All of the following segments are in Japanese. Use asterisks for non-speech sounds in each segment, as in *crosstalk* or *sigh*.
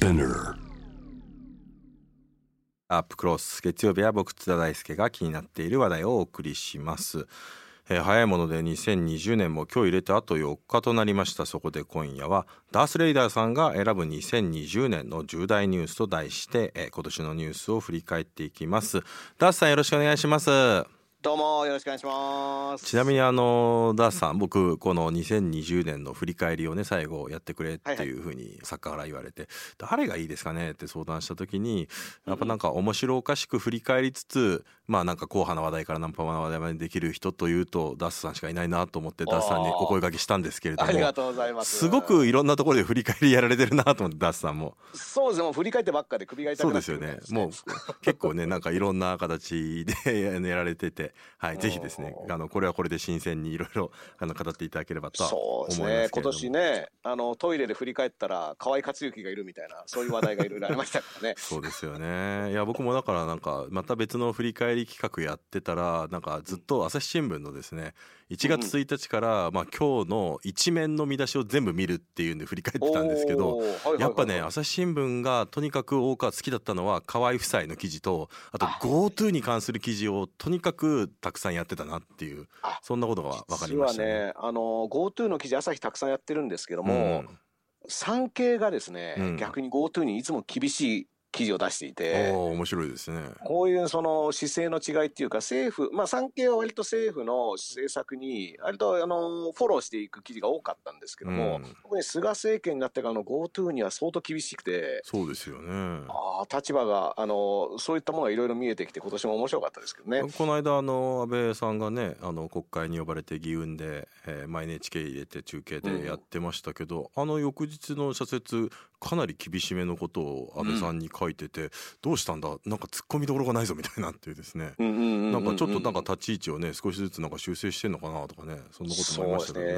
Spinner. アップクロス月曜日は僕津田大輔が気になっている話題をお送りします、えー早いもので2020年も今日入れてあと4日となりました。そこで今夜はダース・レイダーさんが選ぶ2020年の重大ニュースと題して、えー今年のニュースを振り返っていきます。ダースさんよろしくお願いします。どうもよろしくお願いします。ちなみにあのダースさん僕この2020年の振り返りをね最後やってくれっていうふうに作家から言われて、誰がいいですかね？って相談した時にやっぱなんか面白おかしく振り返りつつまあなんか硬派な話題からナンパな話題までできる人というとダースさんしかいないなと思ってダースさんにお声掛けしたんですけれどもありがとうございます。すごくいろんなところで振り返りやられてるなと思ってダースさんも。そうですね。もう振り返ってばっかで首が痛くなってそうですよね。もう結構ねなんかいろんな形でやられてて、はい、ぜひですねあのこれはこれで新鮮にいろいろあの語っていただければとは思いますけそうですね。今。年ね、あのトイレで振り返ったら河合克行がいるみたいなそういう話題がいろいろありましたからね。*laughs* そうですよね。いや僕もだからなんかまた別の振り返り企画やってたらなんかずっと朝日新聞のですね1月1日からまあ今日の一面の見出しを全部見るっていうんで振り返ってたんですけどやっぱね朝日新聞がとにかく多く好きだったのは河合夫妻の記事とあと GoTo に関する記事をとにかくたくさんやってたなっていうあそんなことが分かりましたね。ね、あの GoTo の記事朝日たくさんやってるんですけども、産経がですね、うん逆に GoTo にいつも厳しい記事を出していうん、て。面白いですね。こういうその姿勢の違いっていうか政府まあ産経は割と政府の政策に割とあのフォローしていく記事が多かったんですけども、うん特に菅政権になってからの GoTo には相当厳しくて。そうですよね。ああ立場があのそういったものがいろいろ見えてきて今年も面白かったですけどね。この間あの安倍さんがねあの国会に呼ばれて議運で、えー、毎 NHK 入れて中継でやってましたけど、あの翌日の社説かなり厳しめのことを安倍さんに書いてて、どうしたんだ？なんか突っ込みどころがないぞみたいなっていうですね、うんうんうんうんなんかちょっとなんか立ち位置をね少しずつなんか修正してんのかなとかねそんなこともありましたけどね。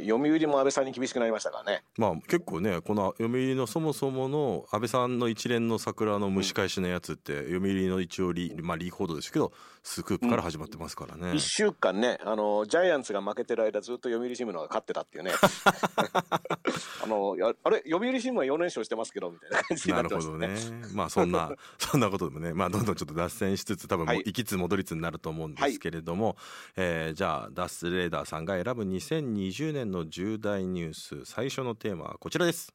ね読売も安倍さんに厳しくなりましたからね。まあ結構ねこの読売のそもそもの安倍さんの一連の桜の蒸し返しのやつって、読売の一応リ,、まあ、リーク報道ですけどスクープから始まってますからね。一週間ねあのジャイアンツが負けてる間ずっと読売新聞が勝ってたっていうね *laughs* あのやあれ？読売新聞は4連勝してますけどみたいな感じにななるほどってましたね。ね。まあそんな *laughs* そんなことでもね、まあどんどんちょっと脱線しつつ多分もうはい行きつ戻りつになると思うんですけれども、えーじゃあダスレーダーさんが選ぶ2020年の重大ニュース最初のテーマはこちらです。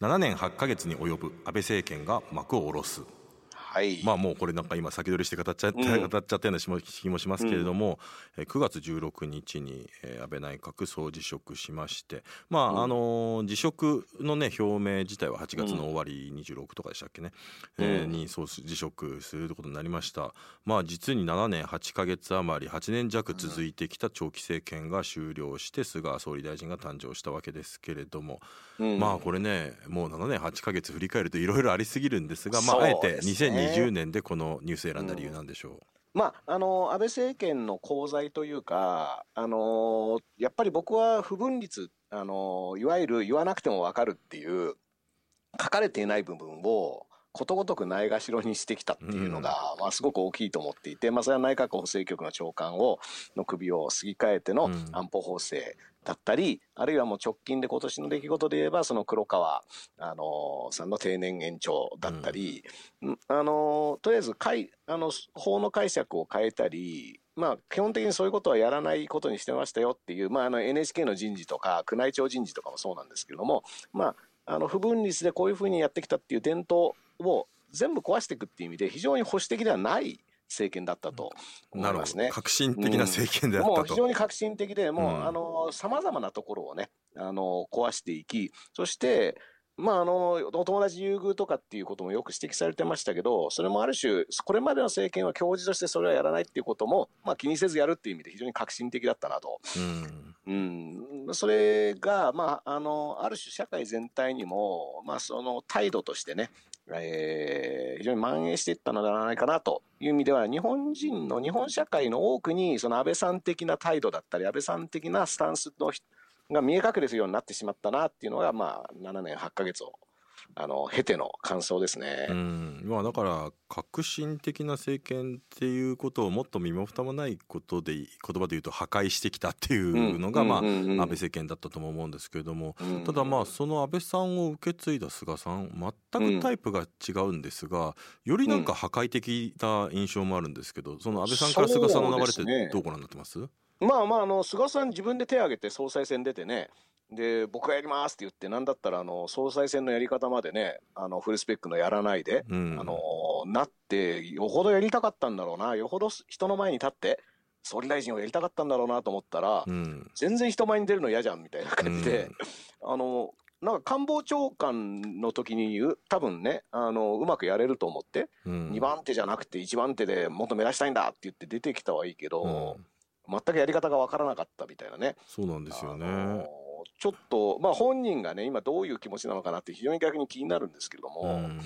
7年8ヶ月に及ぶ安倍政権が幕を下ろす。はい、まあもうこれなんか今先取りして語っちゃって、うん。語っちゃったような気もしますけれども、えー9月16日に、えー安倍内閣総辞職しましてまあ、うん。あのー辞職のね表明自体は8月の終わり26とかでしたっけね、えーうんにそう辞職することになりました。まあ実に7年8ヶ月余り8年弱続いてきた長期政権が終了して菅総理大臣が誕生したわけですけれども、うん。まあこれねもう7年8ヶ月振り返るといろいろありすぎるんですが、まあ、あえてですね2020年でこのニュース選んだ理由なんでしょまあ、あの安倍政権の功罪というか、あのやっぱり僕は不分律、あのいわゆる言わなくても分かるっていう、書かれていない部分をことごとくないがしろにしてきたっていうのが、まあ、すごく大きいと思っていて、まあ、それは内閣法制局の長官をの首をすぎ替えてのうん。安保法制だったり、あるいはもう直近で今年の出来事で言えば、その黒川、あのさんの定年延長だったり、うん。あのとりあえずかいあの法の解釈を変えたり、まあ、基本的にそういうことはやらないことにしてましたよっていう、まあ、あの NHK の人事とか宮内庁人事とかもそうなんですけれども、まあ、あの不分律でこういうふうにやってきたっていう伝統を全部壊していくっていう意味で非常に保守的ではない政権だったとうなるほど、思いますね。革新的な政権であったと、もう非常に革新的で、もう、うんあの、様々なところをね、あの、壊していき、そして、まあ、あの、お友達優遇とかっていうこともよく指摘されてましたけど、それもある種、これまでの政権は教授としてそれはやらないっていうことも、まあ、気にせずやるっていう意味で非常に革新的だったなと。うん。うん、それが、まあ、あの、ある種社会全体にも、まあ、その態度としてね、えー非常に蔓延していったのではないかなという意味では、日本人の、日本社会の多くに、その安倍さん的な態度だったり、安倍さん的なスタンスのが見え隠れするようになってしまったなっていうのが、まあ、7年8ヶ月をあの経ての感想ですね。うん。まあ、だから革新的な政権っていうことをもっと身も蓋もないことで言葉で言うと破壊してきたっていうのが、まあ安倍政権だったとも思うんですけれども、ただまあその安倍さんを受け継いだ菅さん全くタイプが違うんですが、よりなんか破壊的な印象もあるんですけどその安倍さんから菅さんの流れってどうご覧になってます、まあまああの菅さん自分で手を挙げて総裁選出てねで僕がやりますって言ってなんだったらあの総裁選のやり方までねあのフルスペックのやらないで、うん、あのなってよほどやりたかったんだろうなよほど人の前に立って総理大臣をやりたかったんだろうなと思ったら、うん、全然人前に出るの嫌じゃんみたいな感じで、うん、あのなんか官房長官の時に多分ねあのうまくやれると思って、うん、2番手じゃなくて1番手でもっと目指したいんだって言って出てきたはいいけど、全くやり方が分からなかったみたいなね。そうなんですよね。ちょっと、まあ、本人がね、今どういう気持ちなのかなって非常に逆に気になるんですけども、うん。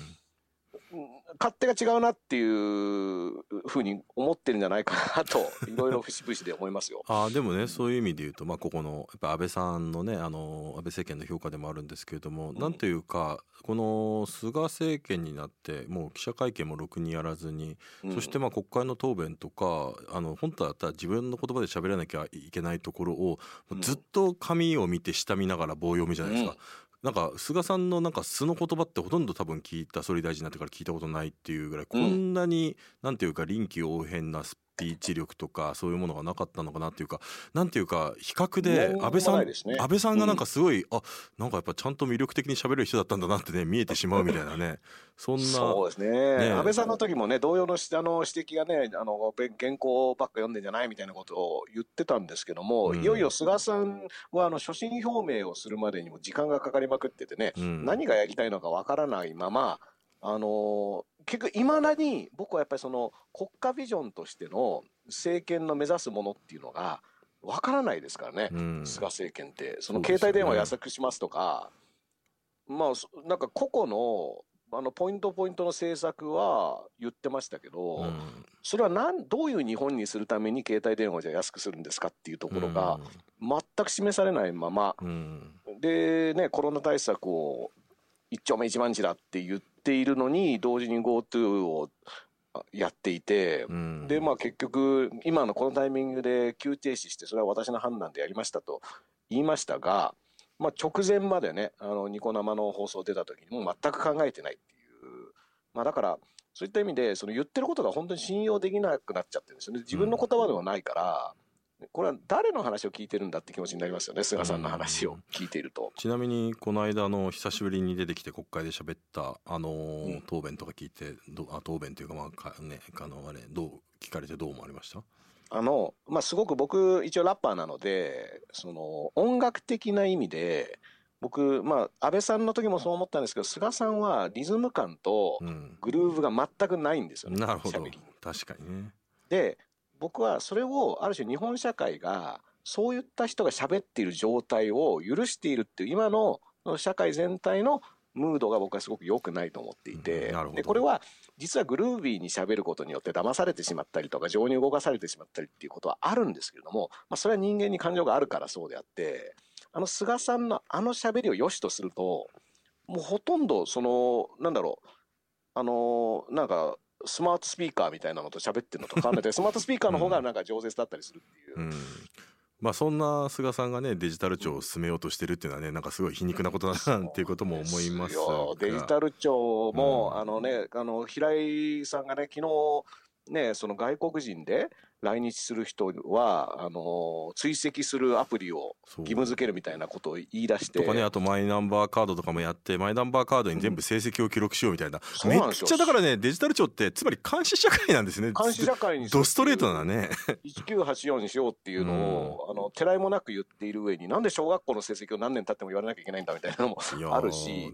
勝手が違うなっていうふうに思ってるんじゃないかなと *laughs* いろいろ節々で思いますよ。あでもねそういう意味で言うと、まあ、ここのやっぱ安倍さんのねあの安倍政権の評価でもあるんですけれども、うん、なんというかこの菅政権になってもう記者会見もろくにやらずに、うん、そしてまあ国会の答弁とかあの本当だったら自分の言葉で喋らなきゃいけないところを、ずっと紙を見て下見ながら棒読みじゃないですか。なんか菅さんのなんか素の言葉ってほとんど多分聞いた総理大臣になってから聞いたことないっていうぐらい、こんなになんていうか臨機応変なスピーチ力とかそういうものがなかったのかなっていうかなんていうか比較で安倍さん、ね、安倍さんがなんかすごい、うん、あなんかやっぱちゃんと魅力的に喋る人だったんだなってね見えてしまうみたいなね *laughs* そんなそうですね、ね、安倍さんの時もね同様のあの指摘がねあの原稿ばっか読んでんじゃないみたいなことを言ってたんですけども、うん、いよいよ菅さんはあの所信表明をするまでにも時間がかかりまくっててね、うん、何がやりたいのかわからないままあの結局いまだに僕はやっぱりその国家ビジョンとしての政権の目指すものっていうのがわからないですからね、うん、菅政権って。その携帯電話安くしますとか、ね、まあ、なんか個々のあのポイントポイントの政策は言ってましたけど、うん、それはなんどういう日本にするために携帯電話じゃ安くするんですかっていうところが全く示されないまま、うん、でねコロナ対策を一丁目一番地だって言っているのに同時に GoTo をやっていて、うん、でまあ結局今のこのタイミングで急停止してそれは私の判断でやりましたと言いましたが、まあ、直前までねあのニコ生の放送出た時にもう全く考えてないっていう、まあ、だからそういった意味でその言ってることが本当に信用できなくなっちゃってるんですよね。自分の言葉ではないから。うんこれは誰の話を聞いてるんだって気持ちになりますよね菅さんの話を聞いていると、ちなみにこの間の久しぶりに出てきて国会で喋ったあのー、答弁とか聞いてどあ答弁というかまあかねあのあれどう聞かれてどう思われました？あのまあすごく僕一応ラッパーなのでその音楽的な意味で僕、まあ、安倍さんの時もそう思ったんですけど、菅さんはリズム感とグルーヴが全くないんですよね、うん、なるほど。確かにね。で、僕はそれをある種日本社会がそういった人が喋っている状態を許しているっていう今の社会全体のムードが僕はすごく良くないと思っていて、うん、でこれは実はグルービーに喋ることによって騙されてしまったりとか情に動かされてしまったりっていうことはあるんですけれども、まあ、それは人間に感情があるからそうであってあの菅さんのあの喋りを良しとするともうほとんどそのなんだろうあのなんかスマートスピーカーみたいなのと喋ってるのと変わんない。でスマートスピーカーの方がなんか饒舌だったりするっていう。うん。まあそんな菅さんがねデジタル庁を進めようとしてるっていうのはねなんかすごい皮肉なことだなっていうことも思いますデジタル庁も、うん、あのねあの平井さんがね昨日ねその外国人で来日する人はあの追跡するアプリを義務付けるみたいなことを言い出して。とかねあとマイナンバーカードとかもやってマイナンバーカードに全部成績を記録しようみたいな、うん、めっちゃだからねデジタル庁ってつまり監視社会なんですね。監視社会にドストレートなね。1984にしようっていうのを、うん、あのてらいもなく言っている上になんで小学校の成績を何年経っても言われなきゃいけないんだみたいなのもあるし、ね、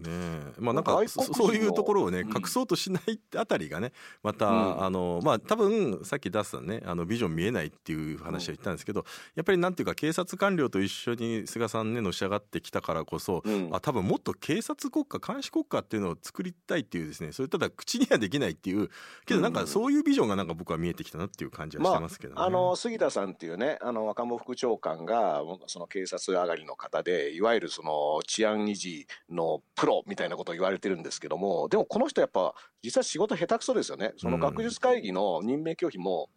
まあなんかそういうところをね、隠そうとしないあたりがねまた、うん、あのまあ多分さっき出したねあのビビジョン見えないっていう話は言ったんですけど、やっぱりなんていうか警察官僚と一緒に菅さんねのし上がってきたからこそ、うん、あ多分もっと警察国家監視国家っていうのを作りたいっていうですねそれただ口にはできないっていうけどなんかそういうビジョンがなんか僕は見えてきたなっていう感じはしてますけど、ね。まあ、あの杉田さんっていうねあの若者副長官がその警察上がりの方でいわゆるその治安維持のプロみたいなことを言われてるんですけどもでもこの人やっぱ実は仕事下手くそですよね。その学術会議の任命拒否も、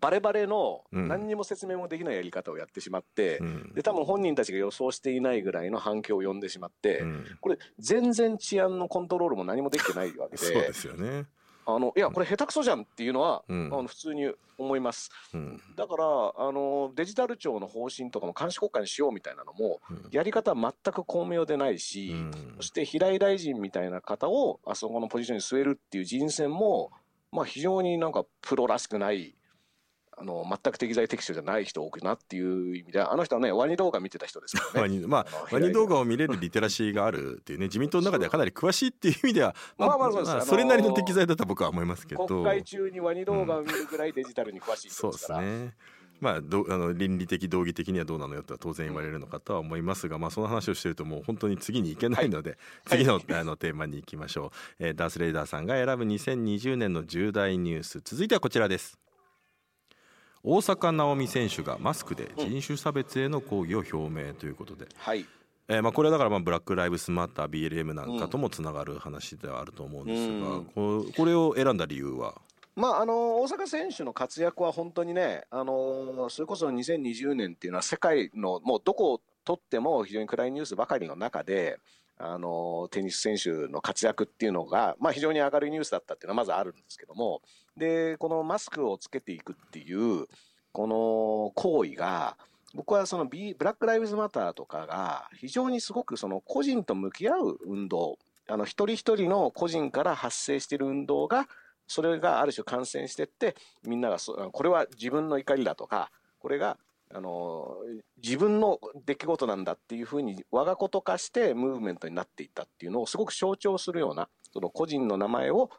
バレバレの何にも説明もできないやり方をやってしまって、うん、で多分本人たちが予想していないぐらいの反響を呼んでしまって、うん、これ全然治安のコントロールも何もできてないわけでそうですよね。あのいやこれ下手くそじゃんっていうのは、うん、あの普通に思います、うん、だからあのデジタル庁の方針とかも監視国家にしようみたいなのも、うん、やり方は全く巧妙でないし、そして平井大臣みたいな方をあそこのポジションに据えるっていう人選も、まあ、非常になんかプロらしくないあの全く適材適所じゃない人多くなっていう意味であの人はねワニ動画見てた人ですからね。*laughs* まあワニ動画を見れるリテラシーがあるっていうね *laughs* 自民党の中ではかなり詳しいっていう意味ではまあまあそうです、まあ、それなりの適材だと僕は思いますけど。国会中にワニ動画を見るぐらいデジタルに詳しい人ですから、うん、そうですね。まあ、どあの倫理的道義的にはどうなのよとは当然言われるのかとは思いますが、まあ、その話をしてるともう本当に次に行けないので、はい、次の,、あのテーマに行きましょう、えー、ダース・レイダーさんが選ぶ2020年の重大ニュース。続いてはこちらです大坂なおみ選手がマスクで人種差別への抗議を表明ということで、はい。えー、まあこれはだからまあブラック・ライブスマッター BLM なんかともつながる話ではあると思うんですが、ここれを選んだ理由は？まあ、あの大阪選手の活躍は本当にね、あのそれこそ2020年っていうのは世界のもうどこをとっても非常に暗いニュースばかりの中で、あのテニス選手の活躍っていうのが、まあ、非常に明るいニュースだったっていうのはまずあるんですけどもでこのマスクをつけていくっていうこの行為が僕はその、B、ブラック・ライブズ・マターとかが非常にすごくその個人と向き合う運動あの一人一人の個人から発生している運動がそれがある種感染してってみんながそこれは自分の怒りだとかこれがあの自分の出来事なんだっていうふうに我がこと化してムーブメントになっていったっていうのをすごく象徴するようなその個人の名前を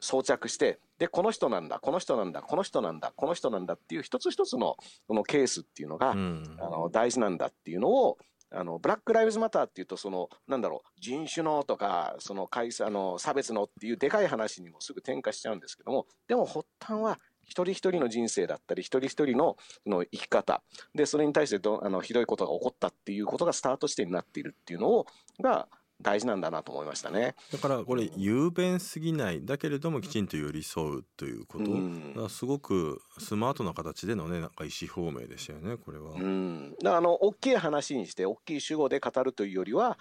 装着してでこの人なんだこの人なんだこの人なんだこの人なんだっていう一つ一つのこのケースっていうのが、うん、あの大事なんだっていうのをあのブラック・ライブズ・マターっていうとそのなんだろう人種のとかそのあの差別のっていうでかい話にもすぐ転化しちゃうんですけどもでも発端は一人一人の人生だったり、一人一人のの生き方、で、それに対してどあのひどいことが起こったっていうことがスタート地点になっているっていうのを、が、大事なんだなと思いましたね。だからこれ雄弁すぎない。だけれどもきちんと寄り添うということ、うん、すごくスマートな形でのねなんか意思表明でしたよねこれは。うん、だからあの大きい話にして大きい主語で語るというよりは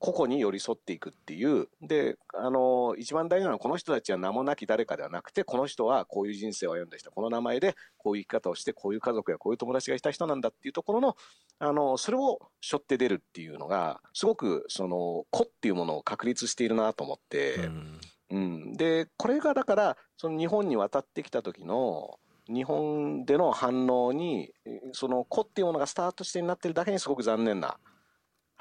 個々に寄り添っていくっていう。で、あの、一番大事なのはこの人たちは名もなき誰かではなくて、この人はこういう人生を歩んだ人、この名前でこういう生き方をして、こういう家族やこういう友達がいた人なんだっていうところの、あの、それを背負って出るっていうのが、すごく、その、個っていうものを確立しているなと思って、うん、うん、で、これがだから、その日本に渡ってきた時の、日本での反応に、その個っていうものがスタートしてになってるだけにすごく残念な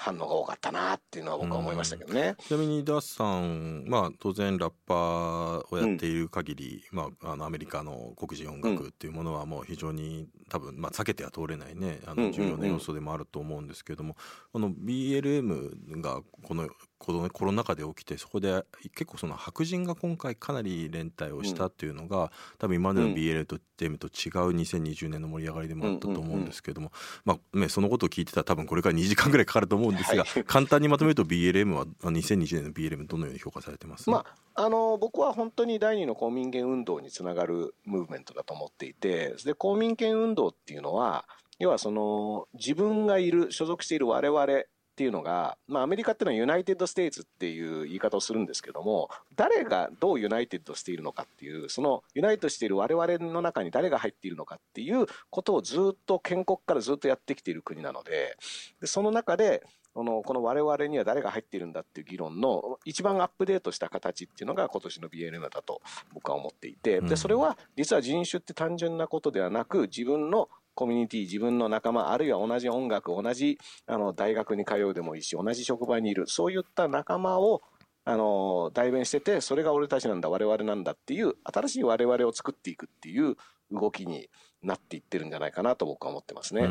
反応が多かったなっていうのは僕は思いましたけどね。ちなみにダッさん、まあ当然ラッパーをやっている限り、うん、まああのアメリカの黒人音楽っていうものはもう非常に多分まあ避けては通れないねあの重要な要素でもあると思うんですけれども、この BLM がこのコロコロナ禍で起きてそこで結構その白人が今回かなり連帯をしたっていうのが、うん、多分今までの BL とと違う2020年の盛り上がりでもあったと思うんですけども、まあね、そのことを聞いてたら多分これから2時間ぐらいかかると思うんですが、はい、簡単にまとめると BLM は2020年の BLM どのように評価されてます、まあ、あの僕は本当に第二の公民権運動につながるムーブメントだと思っていてで公民権運動っていうのは要はその自分がいる所属している我々っていうのが、まあ、アメリカっていうのは United States っていう言い方をするんですけども誰がどう united しているのかっていうその unite している我々の中に誰が入っているのかっていうことをずっと建国からずっとやってきている国なのででその中でこのこの我々には誰が入っているんだっていう議論の一番アップデートした形っていうのが今年の BLM だと僕は思っていてでそれは実は人種って単純なことではなく自分のコミュニティ、自分の仲間、あるいは同じ音楽、同じあの大学に通うでもいいし、同じ職場にいる、そういった仲間をあの代弁してて、それが俺たちなんだ、我々なんだっていう、新しい我々を作っていくっていう、動きになっていってるんじゃないかなと僕は思ってますね。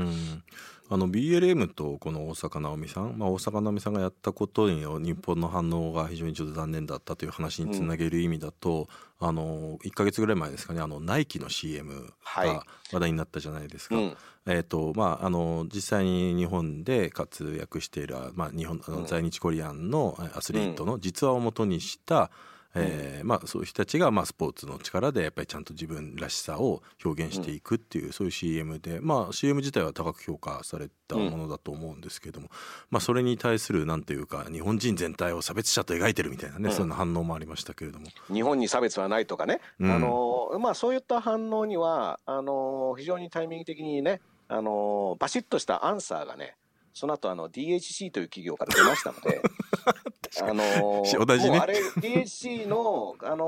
あの BLM とこの大坂なおみさん、まあ、大坂なおみさんがやったことに日本の反応が非常にちょっと残念だったという話につなげる意味だと、うん、あの1か月ぐらい前ですかねあのナイキの CM が話題になったじゃないですか。はいうん。えーとまあ、あの実際に日本で活躍している、まあ、日本あの在日コリアンのアスリートの実話をもとにした、うんえーまあ、そういう人たちが、まあ、スポーツの力でやっぱりちゃんと自分らしさを表現していくっていう、うん、そういう CM で、まあ、CM 自体は高く評価されたものだと思うんですけども、うん、まあ、それに対するなんていうか日本人全体を差別者と描いてるみたいなね、うん、そんな反応もありましたけれども。日本に差別はないとかね、あのまあ、そういった反応にはあの非常にタイミング的にねあのバシッとしたアンサーがねその後あの DHC という企業から出ましたので *laughs* あのー、同じね。あれ、DHC の、あのー、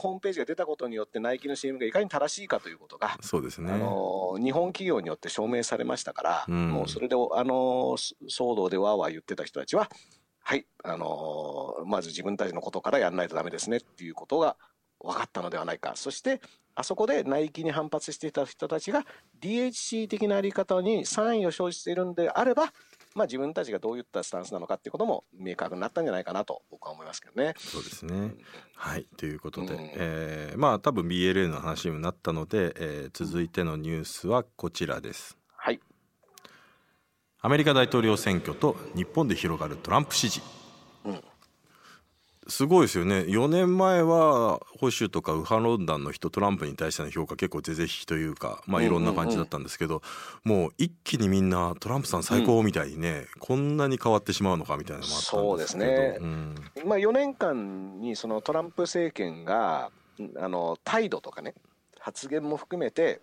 ホームページが出たことによって、ナイキの CM がいかに正しいかということが、そうですね。あのー、日本企業によって証明されましたから、うん、もうそれで、あの騒動でわーわー言ってた人たちは、はい、あのまず自分たちのことからやらないとダメですねっていうことが分かったのではないか。そして、あそこでナイキに反発していた人たちが DHC 的なあり方に賛意を生じているんであれば、まあ、自分たちがどういったスタンスなのかっていうことも明確になったんじゃないかなと僕は思いますけどね。そうですね、うん、はいということで、うん、えー、まあ多分 BLA の話にもなったので、えー、続いてのニュースはこちらです。はいアメリカ大統領選挙と日本で広がるトランプ支持。うんすごいですよね。4年前は保守とか右派論壇の人トランプに対しての評価結構是々非というかまあいろんな感じだったんですけど、もう一気にみんなトランプさん最高みたいにね、うん、こんなに変わってしまうのかみたいなのもあったんですけど。そうですね、うん、まあ、4年間にそのトランプ政権があの態度とかね発言も含めて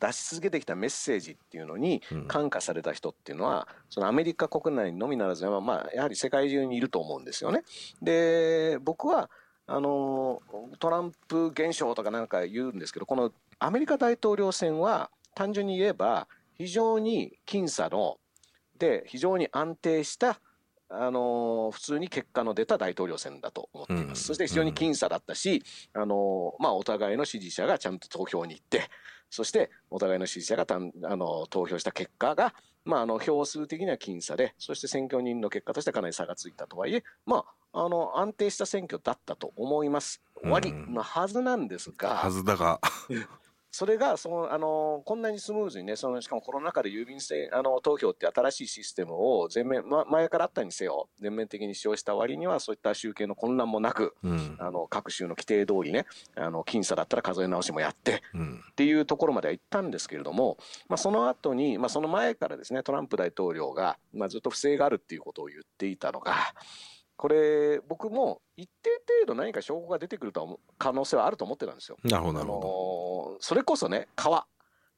出し続けてきたメッセージっていうのに感化された人っていうのは、そのアメリカ国内のみならず、まあ、やはり世界中にいると思うんですよね。で、僕は、あの、トランプ現象とかなんか言うんですけど、このアメリカ大統領選は単純に言えば、非常に僅差の、で、非常に安定した、あの普通に結果の出た大統領選だと思っています。うん、そして非常に僅差だったし、あのまあ、お互いの支持者がちゃんと投票に行って、そしてお互いの支持者がたんあの投票した結果が、まあ、あの票数的には僅差で、そして選挙人の結果としてかなり差がついたとはいえ、まあ、あの安定した選挙だったと思います。終わりのはずなんですが、はずだが *laughs* それがそのあのこんなにスムーズにね、そのしかもコロナ禍で郵便選あの投票って新しいシステムを全面、ま、前からあったにせよ、全面的に使用した割には、そういった集計の混乱もなく、うん、あの各州の規定通りね、あの僅差だったら数え直しもやって、うん、っていうところまでは行ったんですけれども、まあ、その後に、まあ、その前からですね、トランプ大統領が、まあ、ずっと不正があるっていうことを言っていたのが、これ、僕も一定程度何か証拠が出てくると可能性はあると思ってたんですよ。なるほど、あのそれこそね、川。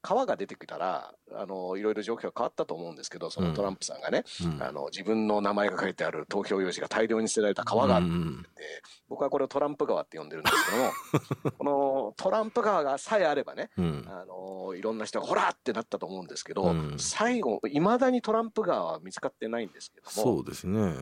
川が出てきたら、あの、いろいろ状況が変わったと思うんですけど、そのトランプさんがね、うん、あの、自分の名前が書いてある投票用紙が大量に捨てられた川があるって、うん、僕はこれをトランプ川って呼んでるんですけども、*laughs* このトランプ川がさえあればね、うん、あの、いろんな人がほらってなったと思うんですけど、最後、いまだにトランプ川は見つかってないんですけども、そうですね。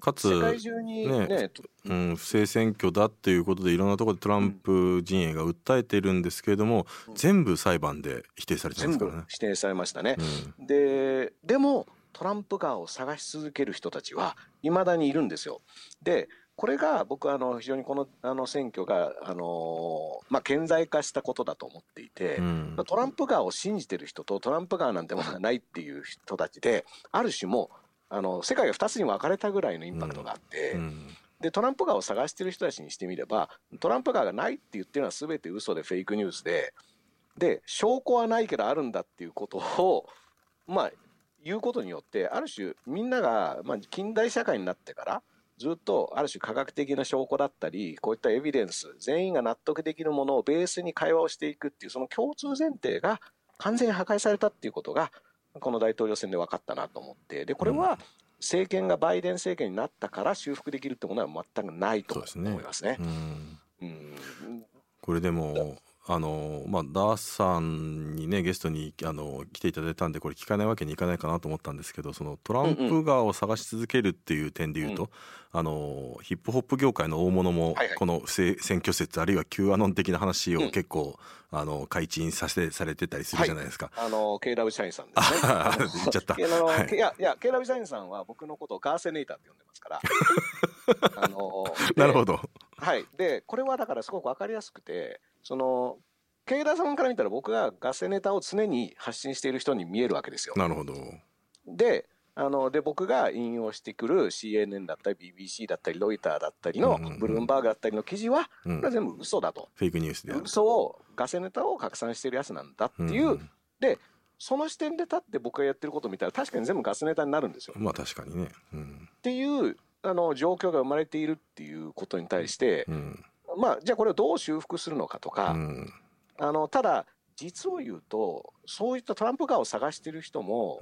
かつ世界中にね、ねうん、不正選挙だっていうことでいろんなところでトランプ陣営が訴えてるんですけれども、うん、全部裁判で否定されてますからね。否定されましたね。うん、ででもトランプ側を探し続ける人たちはいまだにいるんですよ。でこれが僕はあの非常にこのあの選挙が、あのまあ、顕在化したことだと思っていて、うん、トランプ側を信じてる人とトランプ側なんてものはないっていう人たちである種もあの世界が2つに分かれたぐらいのインパクトがあって、うん、でトランプ側を探してる人たちにしてみればトランプ側がないって言ってるのは全て嘘でフェイクニュースでで証拠はないけどあるんだっていうことをまあ言うことによってある種みんなが、まあ、近代社会になってからずっとある種科学的な証拠だったりこういったエビデンス全員が納得できるものをベースに会話をしていくっていうその共通前提が完全に破壊されたっていうことがこの大統領選で分かったなと思って、で、これは政権がバイデン政権になったから修復できるってものは全くないと思いますね。すね。うん、うん、これでも、あのまあダースさんにねゲストにあの来ていただいたんでこれ聞かないわけにいかないかなと思ったんですけどそのトランプ側を探し続けるっていう点で言うと、あのヒップホップ業界の大物もこの選挙説あるいは Q アノン的な話を結構、あの開陳させされてたりするじゃないですか。あの KW 社員さんですね。言っちゃった。いやいや KW 社員さんは僕のことをガーセネーターって呼んでますから。*laughs* あのなるほど。はい。でこれはだからすごくわかりやすくてその。ケイダさんから見たら僕がガセネタを常に発信している人に見えるわけですよ。なるほど。で、あので僕が引用してくる CNN だったり BBC だったりロイターだったりのブルームバーグだったりの記事は、これは全部嘘だと、フェイクニュースで嘘をガセネタを拡散してるやつなんだっていう、うん、でその視点で立って僕がやってることを見たら確かに全部ガセネタになるんですよ。まあ確かにね、うん、っていうあの状況が生まれているっていうことに対して、うん、まあじゃあこれをどう修復するのかとか、あのただ実を言うとそういったトランプ側を探している人も、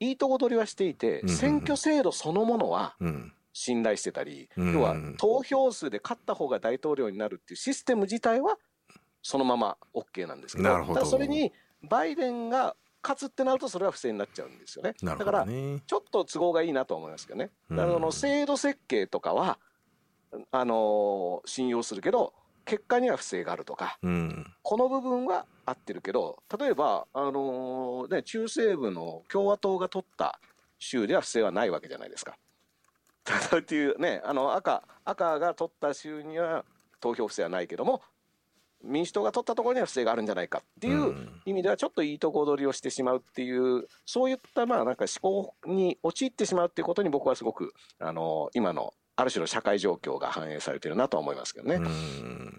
いいとこ取りはしていて、選挙制度そのものは信頼してたり、要は投票数で勝った方が大統領になるっていうシステム自体はそのまま OK なんですけど、ど。ただそれにバイデンが勝つってなるとそれは不正になっちゃうんですよね。ね。だからちょっと都合がいいなと思いますけどね。だか制度設計とかはあのー、信用するけど結果には不正があるとか、うん、この部分は合ってるけど例えば、あのー、ね、中西部の共和党が取った州では不正はないわけじゃないですか。*laughs* っていうねあの赤赤が取った州には投票不正はないけども民主党が取ったところには不正があるんじゃないかっていう意味ではちょっといいとこ取りをしてしまうっていうそういったまあなんか思考に陥ってしまうっていうことに僕はすごくあの今のある種の社会状況が反映されてるなと思いますけどね。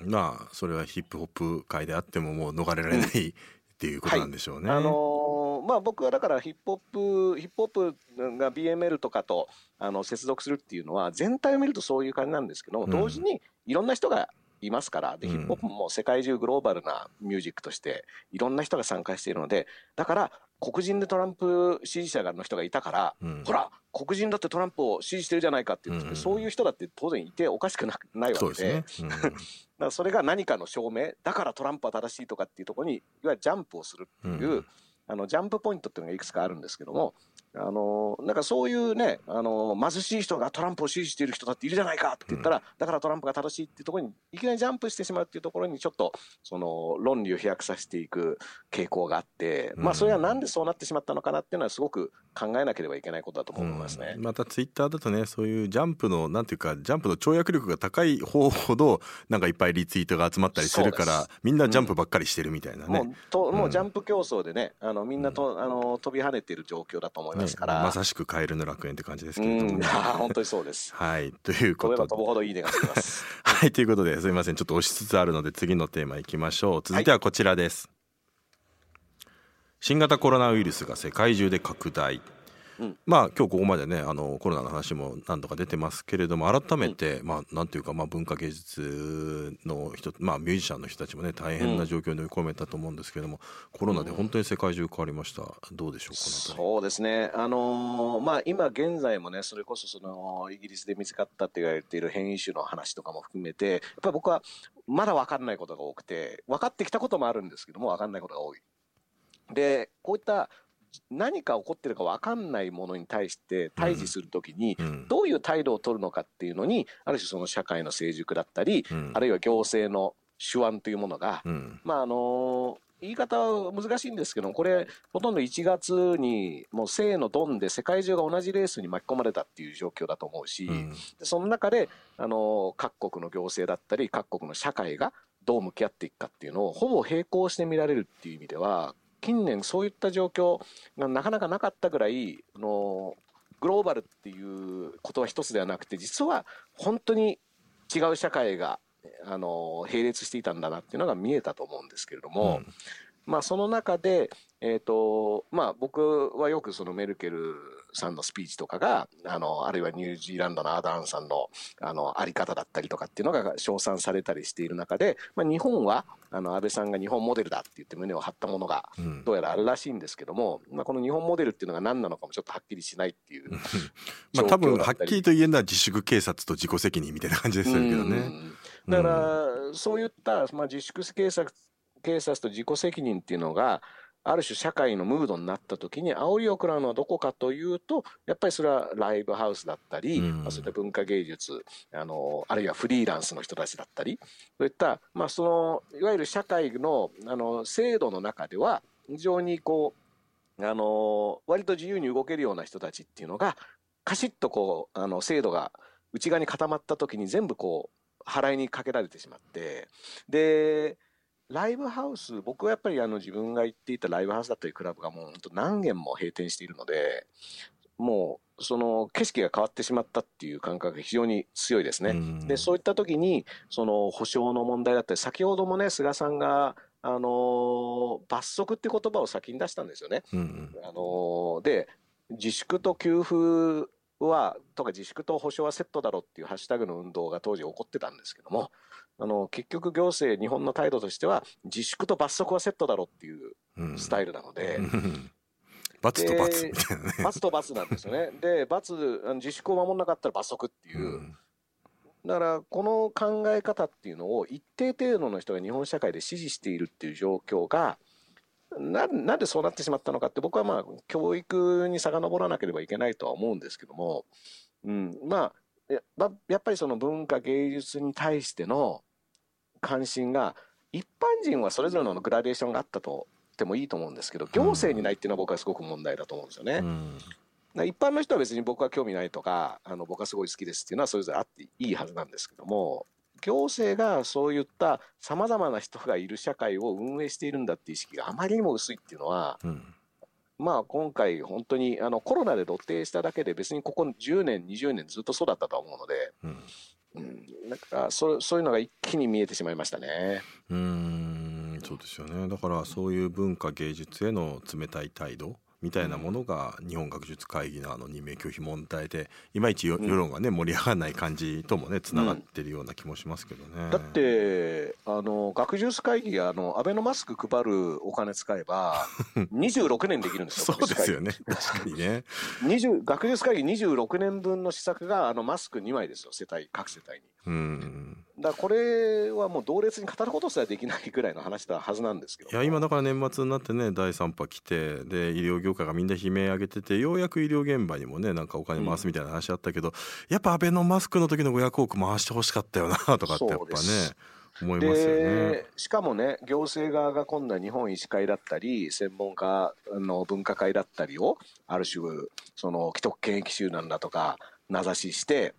まあそれはヒップホップ界であってももう逃れられない、うん、っていうことなんでしょうね。はい、あのー、まあ僕はだからヒップホップヒップホップが BML とかとあの接続するっていうのは全体を見るとそういう感じなんですけども、同時にいろんな人がいますからでヒップホップも世界中グローバルなミュージックとしていろんな人が参加しているのでだから黒人でトランプ支持者の人がいたから、うん、ほら黒人だってトランプを支持してるじゃないかって言って、うん、そういう人だって当然いておかしくなないわけで、ね。うん、*laughs* だからそれが何かの証明だからトランプは正しいとかっていうところにいわゆるジャンプをするっていう、あのジャンプポイントっていうのがいくつかあるんですけどもあのなんかそういうね、あの貧しい人がトランプを支持している人だっているじゃないかって言ったら、うん、だからトランプが正しいっていうところにいきなりジャンプしてしまうっていうところにちょっとその論理を飛躍させていく傾向があって、うん、まあそれはなんでそうなってしまったのかなっていうのはすごく考えなければいけないことだと思いますね、うん、またツイッターだとねそういうジャンプのなんていうかジャンプの跳躍力が高い方ほどなんかいっぱいリツイートが集まったりするからみんなジャンプばっかりしてるみたいなね、もうともうジャンプ競争でねあのみんなと、あの飛び跳ねてる状況だと思いますから、ね、まさしくくカエルの楽園って感じですけれども、ね、本当にそうです。はい、ということで。飛ぶほどいいねがつきます。*laughs* はい、ということで、すみません、ちょっと押しつつあるので、次のテーマいきましょう。続いてはこちらです。はい、新型コロナウイルスが世界中で拡大。まあ今日ここまでねあのコロナの話も何度か出てますけれども改めて、うん、まあなんていうか、まあ、文化芸術の人まあミュージシャンの人たちもね大変な状況に追い込めたと思うんですけれども、うん、コロナで本当に世界中変わりました。どうでしょうかそうですね。あのー、まあ今現在もねそれこそそのイギリスで見つかったって言われている変異種の話とかも含めてやっぱり僕はまだ分かんないことが多くて分かってきたこともあるんですけども分かんないことが多い。でこういった何か起こってるか分かんないものに対して対峙するときに、どういう態度を取るのかっていうのに、ある種その社会の成熟だったり、あるいは行政の手腕というものが、まああの言い方は難しいんですけどこれほとんど1月にもう正のドンで世界中が同じレースに巻き込まれたっていう状況だと思うし、うん、その中であの各国の行政だったり各国の社会がどう向き合っていくかっていうのをほぼ並行して見られるっていう意味では近年そういった状況がなかなかなかったぐらいのグローバルっていうことは一つではなくて実は本当に違う社会があの並列していたんだなっていうのが見えたと思うんですけれども、うん、まあその中で、えーとまあ、僕はよくそのメルケルさんのスピーチとかが、あの、あるいはニュージーランドのアダーンさんの、あの、あり方だったりとかっていうのが称賛されたりしている中で、まあ、日本は、あの、安倍さんが日本モデルだって言って胸を張ったものが、どうやらあるらしいんですけども、うん、まあ、この日本モデルっていうのが何なのかもちょっとはっきりしないっていう。*laughs* まあ、多分、はっきりと言えるのは自粛警察と自己責任みたいな感じですけどね。だから、そういった、まあ、自粛警察警察と自己責任っていうのが、ある種社会のムードになった時に煽りを食らうのはどこかというとやっぱりそれはライブハウスだったり、うん、まあ、そういった文化芸術あのあるいはフリーランスの人たちだったりそういった、まあ、そのいわゆる社会のあの制度の中では非常にこうあの割と自由に動けるような人たちっていうのがカシッとこうあの制度が内側に固まった時に全部こう払いにかけられてしまってでライブハウス、僕はやっぱりあの自分が行っていたライブハウスだったりクラブがもう本当何軒も閉店しているので、もうその景色が変わってしまったっていう感覚が非常に強いですね。で、そういった時に、その保証の問題だったり、先ほどもね、菅さんが、あの罰則って言葉を先に出したんですよね。うんあので、自粛と給付は、とか自粛と保証はセットだろっていうハッシュタグの運動が当時起こってたんですけども、あの結局行政日本の態度としては自粛と罰則はセットだろっていうスタイルなので。うん罰と罰みたいなね。罰と罰なんですよね。で、罰、自粛を守らなかったら罰則っていう。うん、だから、この考え方っていうのを一定程度の人が日本社会で支持しているっていう状況が、ななんでそうなってしまったのかって、僕はまあ、教育に遡らなければいけないとは思うんですけども、うん、まあ、ややっぱりその文化芸術に対しての関心が一般人はそれぞれのグラデーションがあったとってもいいと思うんですけど行政にないっていうのは僕はすごく問題だと思うんですよね。うん。一般の人は別に僕は興味ないとかあの僕はすごい好きですっていうのはそれぞれあっていいはずなんですけども行政がそういったさまざまな人がいる社会を運営しているんだっていう意識があまりにも薄いっていうのは、うん、まあ今回本当にあのコロナで露呈しただけで別にここ10年20年ずっとそうだったと思うので、うん。うん、なんかそそういうのが一気に見えてしまいましたね。うん。そうですよね。だからそういう文化芸術への冷たい態度みたいなものが日本学術会議のあの任命拒否問題でいまいち世論がね盛り上がらない感じともねつながってるような気もしますけどね。だってあの学術会議あのアベノマスク配るお金使えば *laughs* 26年できるんですよ。そうですよね確かにね。*laughs* 学術会議26年分の施策があのマスク2枚ですよ世帯各世帯に。うんだこれはもう同列に語ることすらできないぐらいの話だはずなんですけど。いや今だから年末になってね第3波来てで医療業界がみんな悲鳴上げててようやく医療現場にもねなんかお金回すみたいな話あったけど、うん、やっぱアベノマスクの時の500億回してほしかったよな *laughs* とかってやっぱね思いますよね。しかもね行政側が今度は日本医師会だったり専門家の分科会だったりをある種その既得権益集団だとか名指しして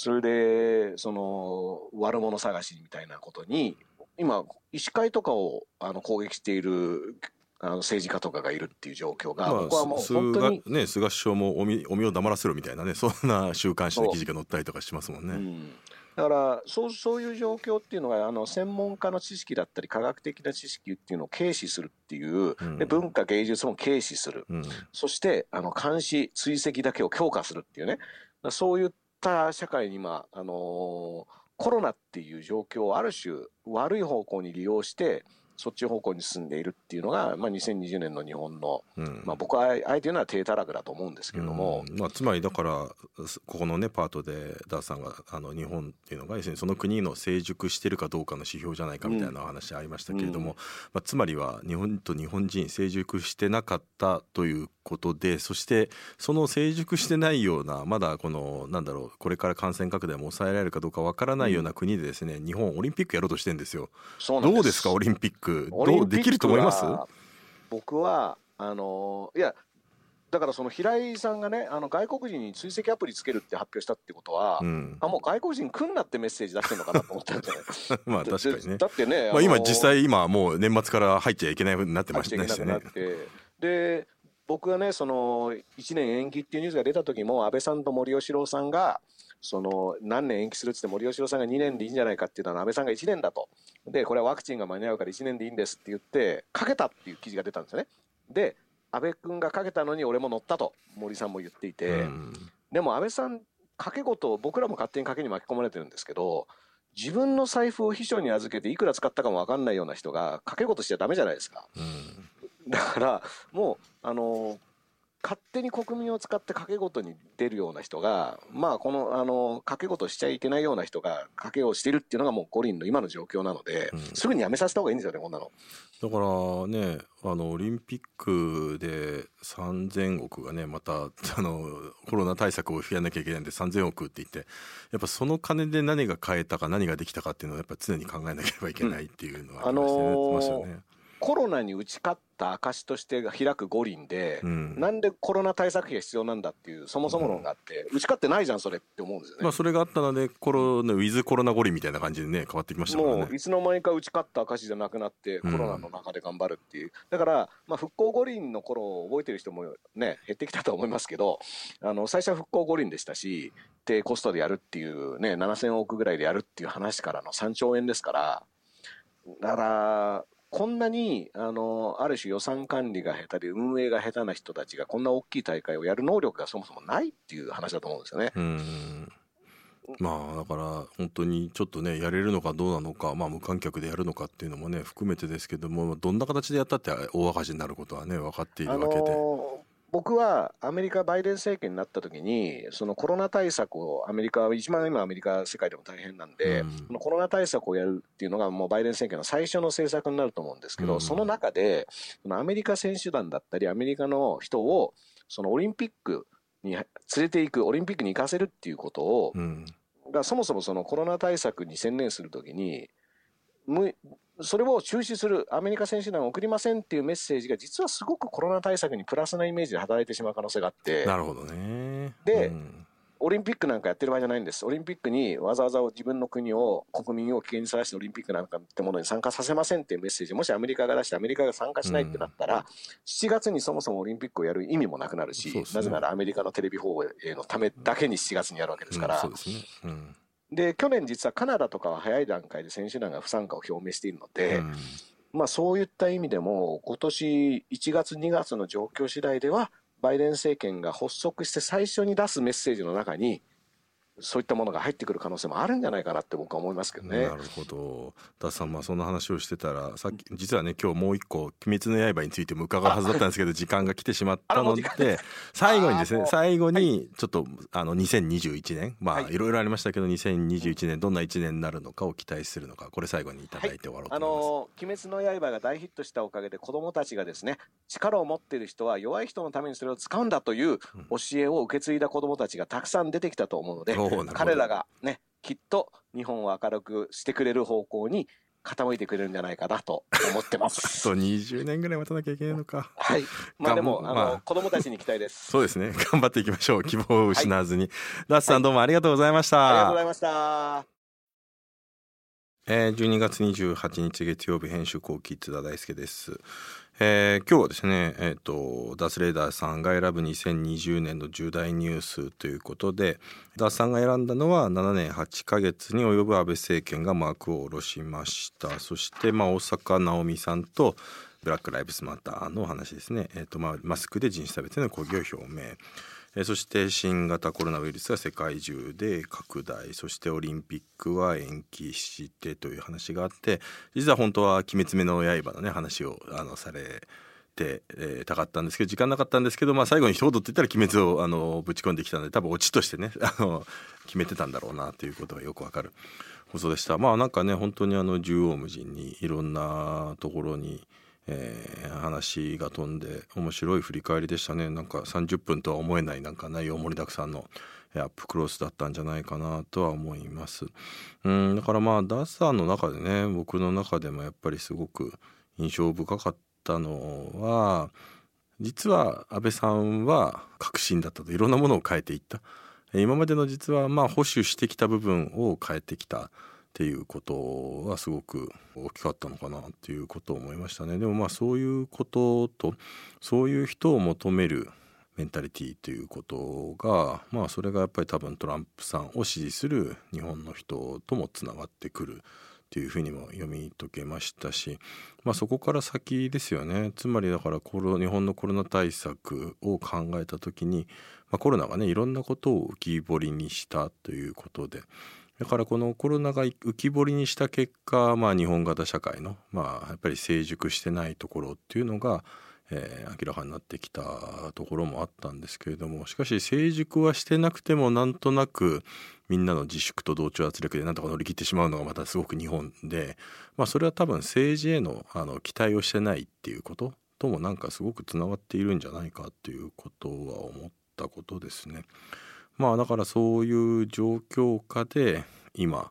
それでその悪者探しみたいなことに今医師会とかをあの攻撃しているあの政治家とかがいるっていう状況が、まあ、僕はもう本当に、ね、菅首相もおみお身を黙らせろみたいなねそんな週刊誌の記事が載ったりとかしますもんね。うん。だからそうそういう状況っていうのがあの専門家の知識だったり科学的な知識っていうのを軽視するっていう、うん、で文化芸術も軽視する、うん、そしてあの監視追跡だけを強化するっていうね。そういった社会に今、あのー、コロナっていう状況をある種悪い方向に利用してそっち方向に進んでいるっていうのが、まあ、2020年の日本の、うん、まあ、僕はあえて言うのは低たらくだと思うんですけれども、うん、まあ、つまりだからここのねパートでダーさんがあの日本っていうのが要するにその国の成熟してるかどうかの指標じゃないかみたいな話ありましたけれども、うん、まあ、つまりは日本と日本人成熟してなかったということでそしてその成熟してないようなまだこのなんだろうこれから感染拡大も抑えられるかどうかわからないような国でですね、日本オリンピックやろうとしてるんですよ。どうですかオリンピッククどうできると思います？僕はあのいやだからその平井さんがねあの外国人に追跡アプリつけるって発表したってことは、うん、あもう外国人来んなってメッセージ出してるのかなと思ったんじゃない？*laughs* まあ確かにね。だってね、まあ、今実際今もう年末から入っちゃいけないふうになってましたね。で僕がねその1年延期っていうニュースが出た時も安倍さんと森喜朗さんがその何年延期するってって森喜朗さんが2年でいいんじゃないかっていうのは安倍さんが1年だと。でこれはワクチンが間に合うから1年でいいんですって言ってかけたっていう記事が出たんですよね。で安倍君がかけたのに俺も乗ったと森さんも言っていて、でも安倍さん賭け事僕らも勝手に賭けに巻き込まれてるんですけど自分の財布を秘書に預けていくら使ったかも分かんないような人が賭け事しちゃだめじゃないですか、だからもうあの勝手に国民を使って賭け事に出るような人が、まあ、この、あの、賭け事しちゃいけないような人が賭けをしてるっていうのがもう五輪の今の状況なので、うん、すぐにやめさせた方がいいんですよね、こんなの。だからね、あの、オリンピックで3000億がね、また、あの、コロナ対策をやらなきゃいけないんで3000億って言って、やっぱその金で何が買えたか何ができたかっていうのはやっぱ常に考えなければいけないっていうのはありましたね。うんあのーコロナに打ち勝った証として開く五輪で、うん、なんでコロナ対策費が必要なんだっていう、そもそも論があって、うん、打ち勝ってないじゃん、それって思うんですよね。まあ、それがあったので、コロナ、ウィズコロナ五輪みたいな感じでね、変わってきましたからね。もう、いつの間にか打ち勝った証じゃなくなって、コロナの中で頑張るっていう。うん、だから、まあ、復興五輪の頃を覚えてる人もね、減ってきたと思いますけど、あの、最初は復興五輪でしたし、低コストでやるっていうね、7000億ぐらいでやるっていう話からの3兆円ですから、だから、こんなに、あの、ある種予算管理が下手で運営が下手な人たちがこんな大きい大会をやる能力がそもそもないっていう話だと思うんですよね。うんまあだから本当にちょっとねやれるのかどうなのか、まあ、無観客でやるのかっていうのもね含めてですけどもどんな形でやったって大赤字になることはね分かっているわけで。あの僕はアメリカ、バイデン政権になった時に、そのコロナ対策をアメリカは、一番今アメリカ、世界でも大変なんで、うん、このコロナ対策をやるっていうのがもうバイデン政権の最初の政策になると思うんですけど、うん、その中で、アメリカ選手団だったり、アメリカの人を、そのオリンピックに連れていく、オリンピックに行かせるっていうことを、うん、がそもそもそのコロナ対策に専念するときに、それを中止する、アメリカ選手団を送りませんっていうメッセージが、実はすごくコロナ対策にプラスなイメージで働いてしまう可能性があって。なるほどね。で、うん、オリンピックなんかやってる場合じゃないんです。オリンピックにわざわざ自分の国を、国民を危険にさらしてオリンピックなんかってものに参加させませんっていうメッセージ、もしアメリカが出してアメリカが参加しないってなったら、うん、7月にそもそもオリンピックをやる意味もなくなるし、ね、なぜならアメリカのテレビ放映のためだけに7月にやるわけですから。うん、そうですね。で、去年実はカナダとかは早い段階で選手団が不参加を表明しているので、うん、まあそういった意味でも、今年1月2月の状況次第では、バイデン政権が発足して最初に出すメッセージの中に、そういったものが入ってくる可能性もあるんじゃないかなって僕は思いますけどね。なるほど。ダさん、まあそんな話をしてたら、さっき、実はね、今日もう一個、鬼滅の刃についても伺うはずだったんですけど、時間が来てしまったので、最後にですね、最後に、ちょっと、あの、2021年、まあ、いろいろありましたけど、2021年、どんな1年になるのかを期待するのか、これ最後にいただいて終わろうと思います。はい、あの、鬼滅の刃が大ヒットしたおかげで、子供たちがですね、力を持っている人は弱い人のためにそれを使うんだという教えを受け継いだ子供たちがたくさん出てきたと思うので、彼らがね、きっと日本を明るくしてくれる方向に傾いてくれるんじゃないかなと思ってます。あと20年ぐらい待たなきゃいけないのか。はい。まあでも、あの、まあ、子供たちに期待です。そうですね。*laughs* 頑張っていきましょう。希望を失わずに。はい、ダッツさんどうもありがとうございました。ありがとうございました。えー、12月28日月曜日編集後期津田大輔です。えー、今日はですね、えーと、ダース・レーダーさんが選ぶ2020年の重大ニュースということでダースさんが選んだのは7年8ヶ月に及ぶ安倍政権が幕を下ろしました。そして、まあ、大阪直美さんとブラック・ライブスマターの話ですね、えーとまあ、マスクで人種差別への抗議を表明。えそして新型コロナウイルスが世界中で拡大そしてオリンピックは延期してという話があって実は本当は「鬼滅目の刃」のね話をあのされて、え、たかったんですけど時間なかったんですけど、まあ、最後に一言って言ったら鬼滅をあのぶち込んできたので多分オチとしてね *laughs* あの決めてたんだろうなということがよくわかる放送でした。まあなんかね本当にあの縦横無尽にいろんなところにえー、話が飛んで面白い振り返りでしたね。なんか30分とは思えないなんか内容盛りだくさんのアップクロスだったんじゃないかなとは思います。うんだからまあダッサーの中でね僕の中でもやっぱりすごく印象深かったのは実は安倍さんは革新だったと。いろんなものを変えていった。今までの実はまあ保守してきた部分を変えてきた。っていうことはすごく大きかったのかなっていうことを思いましたね。でもまあそういうこととそういう人を求めるメンタリティということがまあそれがやっぱり多分トランプさんを支持する日本の人ともつながってくるっていうふうにも読み解けましたし、まあ、そこから先ですよね。つまりだからコロ日本のコロナ対策を考えた時に、まあ、コロナがねいろんなことを浮き彫りにしたということでだからこのコロナが浮き彫りにした結果、まあ、日本型社会の、まあ、やっぱり成熟してないところっていうのがえー、明らかになってきたところもあったんですけれどもしかし成熟はしてなくてもなんとなくみんなの自粛と同調圧力でなんとか乗り切ってしまうのがまたすごく日本で、まあ、それは多分政治へのあの期待をしてないっていうことともなんかすごくつながっているんじゃないかっていうことは思ったことですね。まあだからそういう状況下で今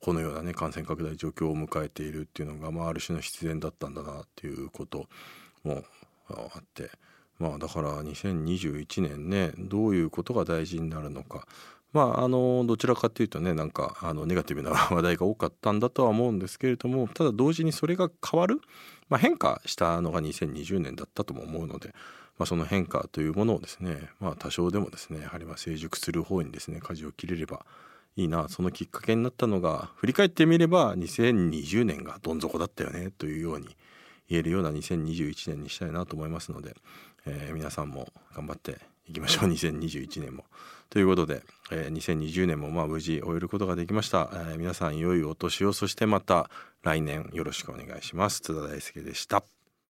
このようなね感染拡大状況を迎えているっていうのが、まあ、ある種の必然だったんだなっていうこともあって。まあだから2021年ねどういうことが大事になるのか。まああのどちらかというとねなんかあのネガティブな話題が多かったんだとは思うんですけれどもただ同時にそれが変わる、まあ、変化したのが2020年だったとも思うので、まあ、その変化というものをですね、まあ、多少でもですねやはりま成熟する方にですね舵を切れればいいなそのきっかけになったのが振り返ってみれば2020年がどん底だったよねというように言えるような2021年にしたいなと思いますので、えー、皆さんも頑張っていきましょう2021年も。ということで、えー、2020年もまあ無事終えることができました、えー、皆さん良いお年をそしてまた来年よろしくお願いします津田大輔でした。